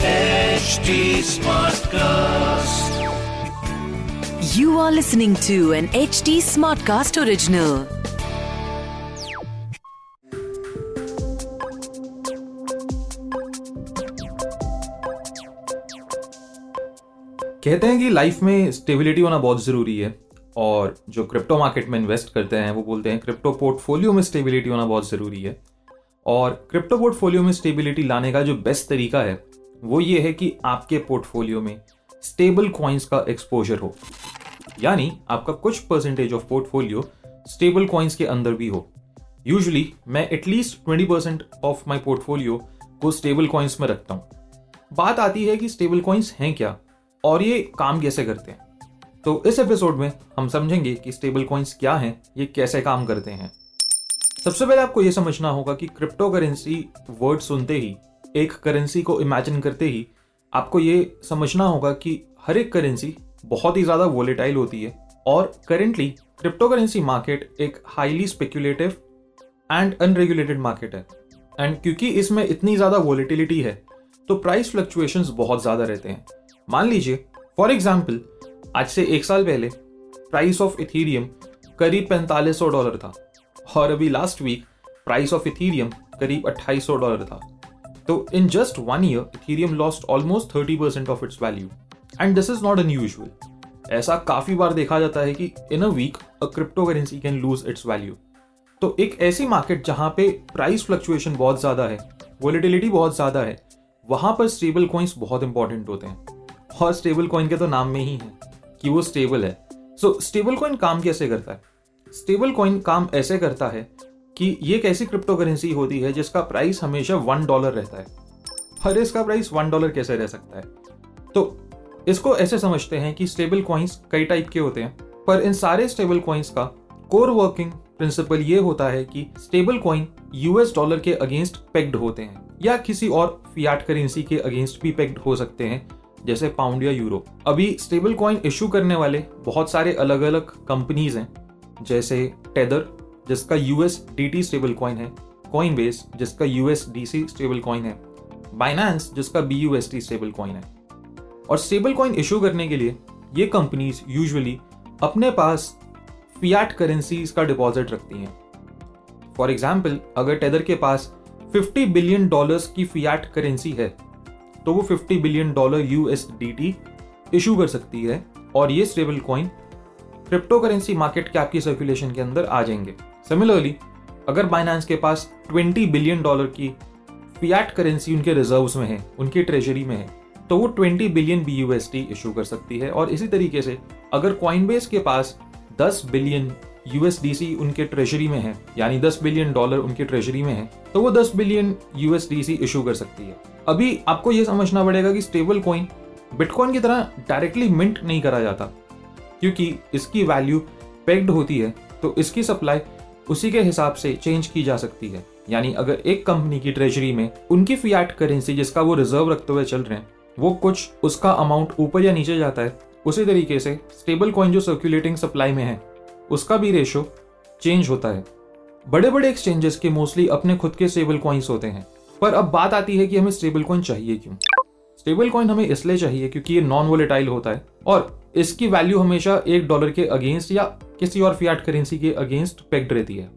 HD Smartcast. You are listening to an HD Smartcast original. कहते हैं कि life में स्टेबिलिटी होना बहुत ज़रूरी है और जो क्रिप्टो मार्केट में इन्वेस्ट करते हैं, वो बोलते हैं क्रिप्टो पोर्टफोलियो में स्टेबिलिटी होना बहुत ज़रूरी है और क्रिप्टो पोर्टफोलियो में स्टेबिलिटी लाने का जो बेस्ट तरीका है, वो ये है कि आपके पोर्टफोलियो में स्टेबल कॉइन्स का एक्सपोजर हो। यानी आपका कुछ percentage of portfolio stable coins के अंदर भी हो। यूजली मैं at least twenty percent of my portfolio को स्टेबल कॉइन्स में रखता हूँ। बात आती है कि स्टेबल कॉइन्स हैं क्या और ये काम कैसे करते हैं? तो इस एपिसोड में हम समझेंगे कि स्टेबल कॉइन्स क्या हैं, ये कैसे काम करते हैं। सबसे पहले आपको ये समझना होगा कि क्रिप्टो करेंसी वर्ड सुनते ही, एक करेंसी को इमेजिन करते ही, आपको ये समझना होगा कि हर एक करेंसी बहुत ही ज़्यादा वोलेटाइल होती है और करेंटली क्रिप्टो करेंसी मार्केट एक highly speculative and unregulated market है। एंड क्योंकि इसमें इतनी ज़्यादा वोलेटिलिटी है तो प्राइस फ्लक्चुएशंस बहुत ज़्यादा रहते हैं। मान लीजिए फॉर एग्ज़ाम्पल आज से एक साल पहले प्राइस ऑफ़ इथीरियम करीब पैंतालीस डॉलर था। और अभी last week price of Ethereum करीब अट्ठाईस सौ डॉलर था। तो in just one year Ethereum lost almost thirty percent of its value and this is not unusual ऐसा काफ़ी बार देखा जाता है कि in a week a crypto currency can lose its value तो एक ऐसी मार्केट जहाँ पे प्राइस फ्लक्चुएशन बहुत ज़्यादा है वोलेटिलिटी बहुत ज़्यादा है, वहाँ पर स्टेबल कॉइन्स बहुत इंपॉर्टेंट होते हैं। और स्टेबल कॉइन के तो नाम में ही है कि वो स्टेबल है। सो स्टेबल कॉइन काम कैसे करता है? स्टेबल कॉइन काम ऐसे करता है कि ये एक ऐसी क्रिप्टो करेंसी होती है जिसका प्राइस हमेशा वन डॉलर रहता है। हर इसका प्राइस वन डॉलर कैसे रह सकता है? तो इसको ऐसे समझते हैं कि स्टेबल कॉइन्स कई टाइप के होते हैं, पर इन सारे स्टेबल कॉइन्स का कोर वर्किंग प्रिंसिपल ये होता है कि स्टेबल कॉइन यूएस डॉलर के अगेंस्ट पेग्ड होते हैं, या किसी और फियाट करेंसी के अगेंस्ट भी पेग्ड हो सकते हैं, जैसे पाउंड या यूरो अभी स्टेबल कॉइन इशू करने वाले बहुत सारे अलग अलग कंपनीज़ हैं जैसे टेदर जिसका US D T stable coin है कॉइन बेस जिसका यूएस स्टेबल कॉइन है बाइनांस जिसका B U S T stable coin है। और स्टेबल कॉइन इशू करने के लिए ये कंपनीज़ यूजुअली अपने पास फियाट करेंसीज का डिपॉजिट रखती हैं। फॉर एग्ज़ाम्पल अगर टेदर के पास 50 बिलियन डॉलर्स की फियाट करेंसी है तो वो 50 बिलियन डॉलर यूएसडीटी इशू कर सकती है, और ये stable coin crypto currency market के आपकी सर्कुलेशन के अंदर आ जाएँगे। सिमिलरली अगर बाइनांस के पास 20 बिलियन डॉलर की फियाट करेंसी उनके रिजर्व्स में है, उनकी ट्रेजरी में है तो वो 20 बिलियन बी इशू कर सकती है। और इसी तरीके से, अगर कॉइनबेस के पास 10 बिलियन यूएसडीसी उनके ट्रेजरी में है, यानी 10 बिलियन डॉलर उनके ट्रेजरी में है तो वो 10 बिलियन यूएसडीसी इशू कर सकती है। अभी आपको ये समझना पड़ेगा कि स्टेबल कॉइन बिटकॉइन की तरह डायरेक्टली मिंट नहीं करा जाता। क्योंकि इसकी वैल्यू पेग्ड होती है तो इसकी सप्लाई उसी के हिसाब से चेंज की जा सकती है। यानी अगर एक कंपनी की ट्रेजरी में उनकी फियाट करेंसी जिसका वो रिज़र्व रखते हुए चल रहे हैं, वो कुछ उसका अमाउंट ऊपर या नीचे जाता है, उसी तरीके से स्टेबल कॉइन जो सर्कुलेटिंग सप्लाई में है, उसका भी रेशो चेंज होता है। बड़े बड़े एक्सचेंजेस के मोस्टली अपने खुद के स्टेबल कॉइन्स होते हैं। पर अब बात आती है कि हमें स्टेबल कॉइन चाहिए क्यों? स्टेबल कॉइन हमें इसलिए चाहिए क्योंकि ये नॉन वोलेटाइल होता है और इसकी वैल्यू हमेशा एक डॉलर के अगेंस्ट या किसी और फियाट करेंसी के अगेंस्ट पेक्ड रहती है।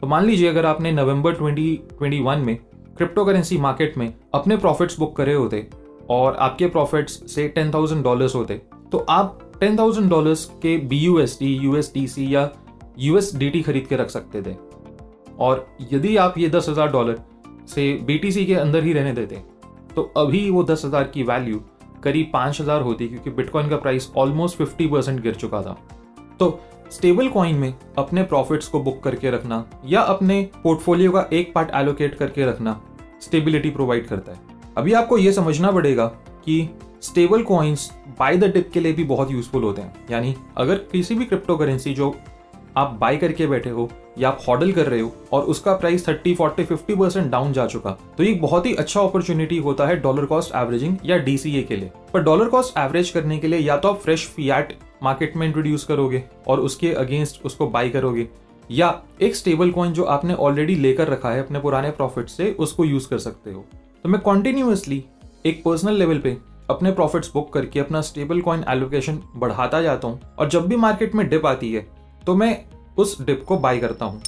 तो मान लीजिए अगर आपने नवंबर 2021 में क्रिप्टो करेंसी मार्केट में अपने प्रॉफिट्स बुक करे होते और आपके प्रॉफिट्स से टेन थाउज़ेंड डॉलर्स होते तो आप टेन थाउज़ेंड डॉलर्स के B U S T U S D C या यू एस डी टी खरीद के रख सकते थे। और यदि आप ये दस हज़ार डॉलर से बी टी सी के अंदर ही रहने देते तो अभी वो दस हज़ार की वैल्यू करीब पाँच हज़ार होती क्योंकि बिटकॉइन का प्राइस ऑलमोस्ट फिफ्टी परसेंट गिर चुका था। तो स्टेबल कॉइन में अपने प्रॉफिट्स को बुक करके रखना या अपने पोर्टफोलियो का एक पार्ट एलोकेट करके रखना स्टेबिलिटी प्रोवाइड करता है। अभी आपको यह समझना पड़ेगा कि stable coins buy the dip के लिए भी बहुत यूजफुल होते हैं। यानी अगर किसी भी क्रिप्टो करेंसी जो आप बाय करके बैठे हो, या आप हॉडल कर रहे हो, और उसका price thirty forty fifty percent down जा चुका तो ये बहुत ही अच्छा अपॉर्चुनिटी होता है डॉलर कॉस्ट एवरेजिंग या डीसीए के लिए। पर डॉलर कॉस्ट एवरेज करने के लिए या तो आप फ्रेश फियाट मार्केट में इंट्रोड्यूस करोगे, और उसके अगेंस्ट उसको बाई करोगे, या एक स्टेबल कॉइन जो आपने ऑलरेडी लेकर रखा है अपने पुराने प्रॉफिट से, उसको यूज़ कर सकते हो। तो मैं कॉन्टिन्यूसली एक पर्सनल लेवल पे अपने प्रॉफिट्स बुक करके अपना स्टेबल कॉइन एलोकेशन बढ़ाता जाता हूँ, और जब भी मार्केट में डिप आती है तो मैं उस डिप को बाय करता हूँ।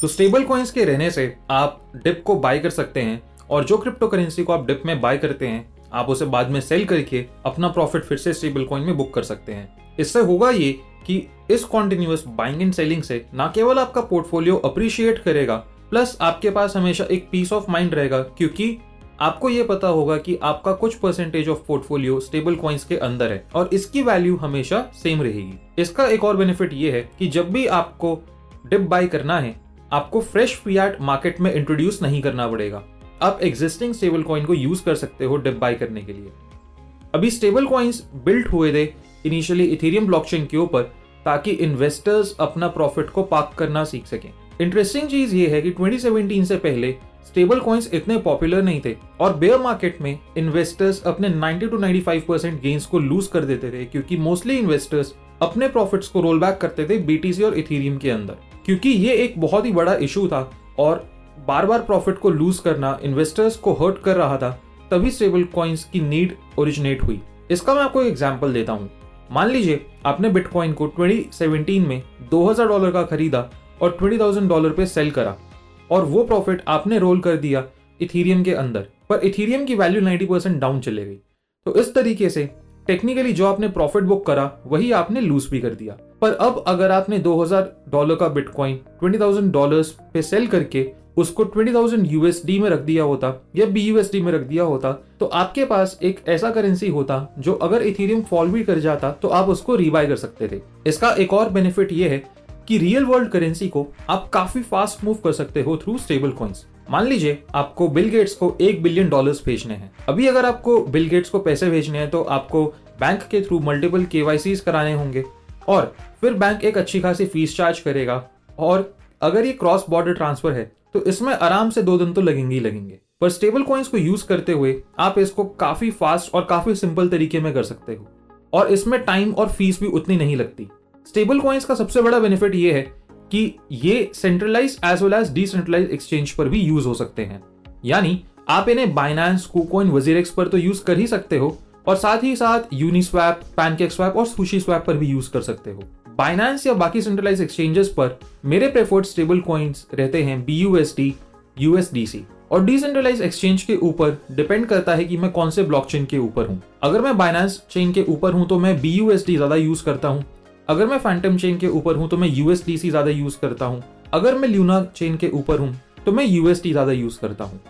तो स्टेबल कॉइन्स के रहने से आप डिप को बाय कर सकते हैं और जो क्रिप्टो करेंसी को आप डिप में बाय करते हैं, आप उसे बाद में सेल करके अपना प्रॉफिट फिर से स्टेबल कॉइन में बुक कर सकते हैं। इससे होगा ये कि इस कॉन्टिन्यूस बाइंग एंड सेलिंग से न केवल आपका पोर्टफोलियो अप्रिशिएट करेगा प्लस आपके पास हमेशा एक पीस ऑफ़ माइंड रहेगा, क्योंकि आपको ये पता होगा कि आपका कुछ percentage of portfolio stable coins के अंदर है और इसकी वैल्यू हमेशा सेम रहेगी। इसका एक और बेनिफिट ये है कि जब भी आपको डिप बाय करना है, आपको फ्रेश फियाट मार्केट में इंट्रोड्यूस नहीं करना पड़ेगा। आप एग्जिस्टिंग स्टेबल कॉइन को यूज़ कर सकते हो डिप बाय करने के लिए। अभी स्टेबल कॉइन्स बिल्ट हुए थे इनिशियली इथेरियम ब्लॉकचेन के ऊपर, ताकि इन्वेस्टर्स अपना प्रॉफिट को पार्क करना सीख सकें। इंटरेस्टिंग चीज़ ये है कि 2017 से पहले स्टेबल कॉइन्स इतने पॉपुलर नहीं थे और बेयर मार्केट में इन्वेस्टर्स अपने 90 टू 95 परसेंट गेन्स को लूज कर देते थे क्योंकि मोस्टली इन्वेस्टर्स अपने प्रॉफिट्स को रोल बैक करते थे बीटीसी और इथेरियम के अंदर। क्योंकि ये एक बहुत ही बड़ा इशू था और बार बार प्रॉफिट को लूज करना इन्वेस्टर्स को हर्ट कर रहा था तभी स्टेबल कॉइन्स की नीड ओरिजिनेट हुई। इसका मैं आपको एक एग्ज़ाम्पल देता हूँ। मान लीजिए आपने बिटकॉइन को 2017 में 2000 डॉलर का खरीदा और 20,000 डॉलर पे सेल करा। और वो प्रॉफिट आपने रोल कर दिया इथीरियम के अंदर। पर इथीरियम की वैल्यू 90 परसेंट डाउन चले गई। तो इस तरीके से टेक्निकली जो आपने प्रॉफिट बुक करा वही आपने लूज भी कर दिया। पर अब अगर आपने 2000 डॉलर का बिटकॉइन 20,000 डॉलर्स पे सेल करके उसको 20,000 यूएसडी में रख दिया होता या बी में रख दिया होता तो आपके पास एक ऐसा करेंसी होता जो अगर इथेरियम फॉल भी कर जाता तो आप उसको रिबाई कर सकते थे। इसका एक और बेनिफिट ये है कि रियल वर्ल्ड करेंसी को आप काफ़ी फास्ट मूव कर सकते हो थ्रू स्टेबल कॉइन्स मान लीजिए, आपको बिल गेट्स को एक बिलियन डॉलर्स भेजने हैं। अभी अगर आपको बिल गेट्स को पैसे भेजने हैं तो आपको बैंक के थ्रू मल्टीपल के कराने होंगे। और फिर बैंक एक अच्छी खासी फ़ीस चार्ज करेगा। और अगर ये क्रॉस बॉर्डर ट्रांसफ़र है तो इसमें आराम से दो दिन तो लगेंगे ही लगेंगे। पर स्टेबल कॉइन्स को यूज़ करते हुए आप इसको काफ़ी फास्ट और काफ़ी सिंपल तरीके में कर सकते हो। और इसमें टाइम और फ़ीस भी उतनी नहीं लगती। स्टेबल कॉइन्स का सबसे बड़ा बेनिफिट ये है कि ये centralize as well as decentralize exchange पर भी यूज़ हो सकते हैं। यानी आप इन्हें बाइनांस कुकॉइन वजीरेक्स पर तो यूज़ कर ही सकते हो और साथ ही साथ यूनिस्वैप पैनकेक स्वैप और सुशी स्वैप पर भी यूज़ कर सकते हो। बाइनांस या बाकी सेंट्रलाइज एक्सचेंजेस पर मेरे प्रेफर्ड स्टेबल कॉइन्स रहते हैं B U S D USDC और डिसेंट्रलाइज एक्सचेंज के ऊपर डिपेंड करता है कि मैं कौन से ब्लॉकचेन के ऊपर हूँ। अगर मैं बाइनांस चेन के ऊपर हूँ तो मैं बी यू एस डी ज़्यादा यूज़ करता हूँ। अगर मैं फैंटम चेन के ऊपर हूँ तो मैं यूएसडीसी ज़्यादा यूज़ करता हूँ। अगर मैं ल्यूना चेन के ऊपर हूँ तो मैं यूएसडी ज़्यादा यूज़ करता हूँ।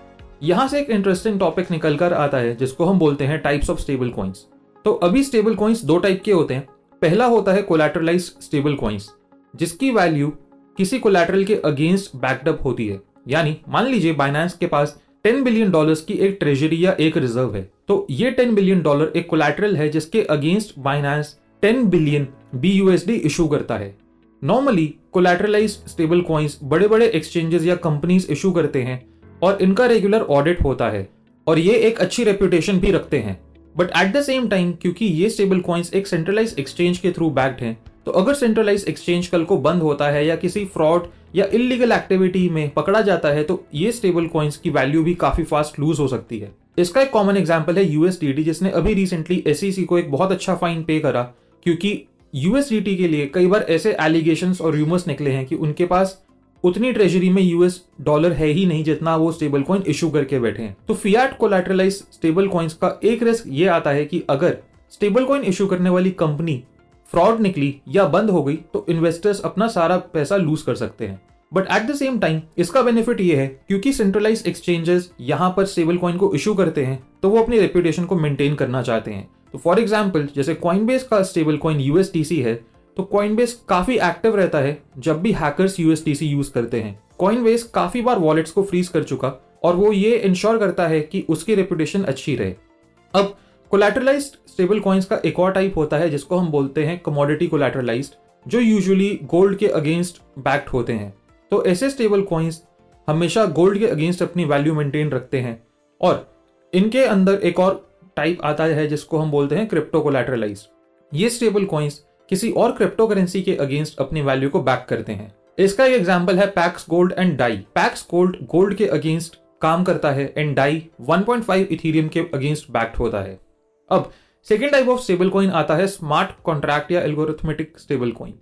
यहाँ से एक इंटरेस्टिंग टॉपिक निकल कर आता है, जिसको हम बोलते हैं टाइप्स ऑफ़ स्टेबल कॉइन्स तो अभी स्टेबल कॉइन्स दो टाइप के होते हैं। पहला होता है कोलैटरलाइज स्टेबल कॉइन्स जिसकी वैल्यू किसी कोलैटरल के अगेंस्ट बैकडअप होती है। यानी, मान लीजिए बाइनेंस के पास 10 बिलियन डॉलर्स की एक ट्रेजरी या एक रिज़र्व है। तो ये 10 बिलियन डॉलर एक कोलैटरल है, जिसके against Binance 10 billion B issue करता है। नॉर्मली कोलैटरलाइज स्टेबल कॉइन्स बड़े बड़े एक्सचेंजेस या कंपनीज़ इशू करते हैं और इनका रेगुलर ऑडिट होता है और ये एक अच्छी रेपुटेशन भी रखते हैं। But at the same time क्योंकि ये स्टेबल कॉइन्स एक सेंट्रलाइज एक्सचेंज के थ्रू बैक्ड हैं तो अगर सेंट्रलाइज एक्सचेंज कल को बंद होता है या किसी फ्रॉड या इलीगल एक्टिविटी में पकड़ा जाता है तो ये स्टेबल कॉइन्स की वैल्यू भी काफ़ी फास्ट लूज हो सकती है। इसका एक कॉमन एग्ज़ाम्पल है यूएसडीटी जिसने अभी रिसेंटली एसईसी को एक बहुत अच्छा फाइन पे करा। क्योंकि यूएसडीटी के लिए कई बार ऐसे एलिगेशन और र्यूमर्स निकले हैं कि उनके पास उतनी ट्रेजरी में यूएस डॉलर है ही नहीं जितना वो स्टेबल कॉइन इशू करके बैठे हैं। तो फियाट कोलैटरलाइज स्टेबल कॉइन्स का एक रिस्क ये आता है कि अगर स्टेबल कॉइन इशू करने वाली कंपनी फ्रॉड निकली या बंद हो गई तो इन्वेस्टर्स अपना सारा पैसा लूज कर सकते हैं। But at the same time इसका बेनिफिट ये है, क्योंकि सेंट्रलाइज एक्सचेंजेस यहाँ पर स्टेबल कॉइन को इशू करते हैं तो वो अपनी रेपुटेशन को मेंटेन करना चाहते हैं। तो फॉर एग्ज़ाम्पल जैसे कॉइनबेस का स्टेबल कॉइन यूएसटीसी है तो कॉइनबेस काफ़ी एक्टिव रहता है जब भी हैकर्स यूएसटीसी यूज़ करते हैं। कॉइनबेस काफ़ी बार वॉलेट्स को फ्रीज कर चुका और वो ये इंश्योर करता है कि उसकी रेपुटेशन अच्छी रहे। अब कोलैटरलाइज स्टेबल कॉइन्स का एक और टाइप होता है, जिसको हम बोलते हैं कमोडिटी कोलैटरलाइज्ड जो यूजुअली गोल्ड के अगेंस्ट बैक्ड होते हैं। तो ऐसे स्टेबल कॉइन्स हमेशा गोल्ड के अगेंस्ट अपनी वैल्यू मेंटेन रखते हैं और इनके अंदर एक और टाइप आता है जिसको हम बोलते हैं क्रिप्टो कोलैटरलाइज ये स्टेबल कॉइन्स किसी और क्रिप्टो करेंसी के अगेंस्ट अपनी वैल्यू को बैक करते हैं। इसका एक एग्ज़ाम्पल है Pax gold and Dai Pax gold gold के अगेंस्ट काम करता है एंड डाई 1.5 इथीरियम के अगेंस्ट बैक्ट होता है। अब second type of stable coin आता है स्मार्ट कॉन्ट्रैक्ट या एल्गोरिथमेटिक स्टेबल कॉइन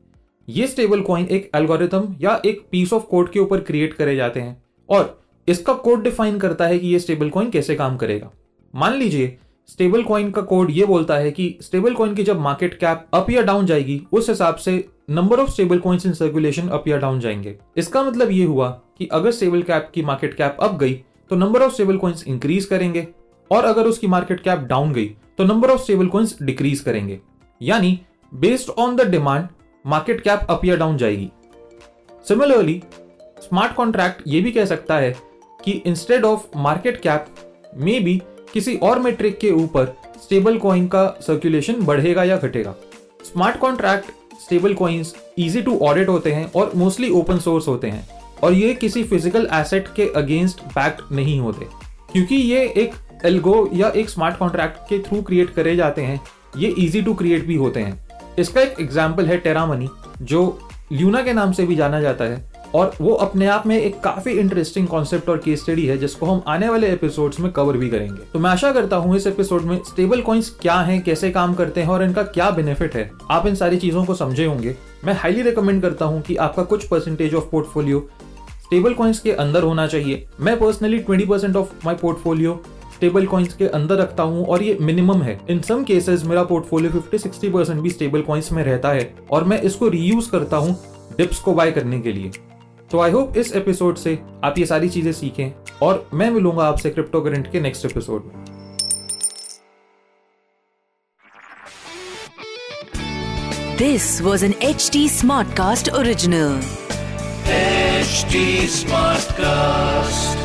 ये स्टेबल कॉइन एक एल्गोरिथम या एक पीस ऑफ़ कोड के ऊपर क्रिएट करे जाते हैं और इसका कोड डिफाइन करता है कि ये स्टेबल कॉइन कैसे काम करेगा। मान लीजिए स्टेबल कॉइन का कोड ये बोलता है कि स्टेबल कॉइन की जब मार्केट कैप अप या डाउन जाएगी, उस हिसाब से number of stable coins in circulation up या डाउन जाएँगे। इसका मतलब ये हुआ कि अगर स्टेबल कैप की मार्केट कैप अप गई तो number of stable coins increase करेंगे, और अगर उसकी मार्केट कैप डाउन गई तो number of stable coins decrease करेंगे। यानी based on the demand market cap up या डाउन जाएगी। सिमिलरली स्मार्ट कॉन्ट्रैक्ट ये भी कह सकता है कि instead of market cap may be किसी और मेट्रिक के ऊपर स्टेबल कॉइन का सर्कुलेशन बढ़ेगा या घटेगा। Smart contract stable coins easy to audit होते हैं और मोस्टली ओपन सोर्स होते हैं और ये किसी फ़िज़िकल एसेट के अगेंस्ट बैक्ड नहीं होते, क्योंकि ये एक एल्गो या एक स्मार्ट कॉन्ट्रैक्ट के थ्रू क्रिएट करे जाते हैं, ये इजी टू क्रिएट भी होते हैं। इसका एक एग्ज़ाम्पल है टेरा मनी जो ल्यूना के नाम से भी जाना जाता है। और वो अपने आप में एक काफ़ी इंटरेस्टिंग कॉन्सेप्ट और केस स्टडी है, जिसको हम आने वाले एपिसोड्स में कवर भी करेंगे। तो मैं आशा करता हूँ इस एपिसोड में स्टेबल कॉइन्स क्या हैं, कैसे काम करते हैं और इनका क्या बेनिफिट है, आप इन सारी चीज़ों को समझे होंगे। मैं हाईली रिकमेंड करता हूँ कि आपका कुछ percentage of portfolio stable coins के अंदर होना चाहिए। मैं personally twenty percent of my portfolio stable coins के अंदर रखता हूँ और ये मिनिमम है। इन सम केसेस मेरा पोर्टफोलियो 50-60 परसेंट भी स्टेबल कॉइन्स में रहता है और मैं इसको रीयूज करता हूँ डिप्स को बाय करने के लिए। तो आई होप इस एपिसोड से आप ये सारी चीज़ें सीखें और मैं मिलूँगा आपसे क्रिप्टो करेंट के नेक्स्ट एपिसोड में this was an H T smart cast original smart Smartcast.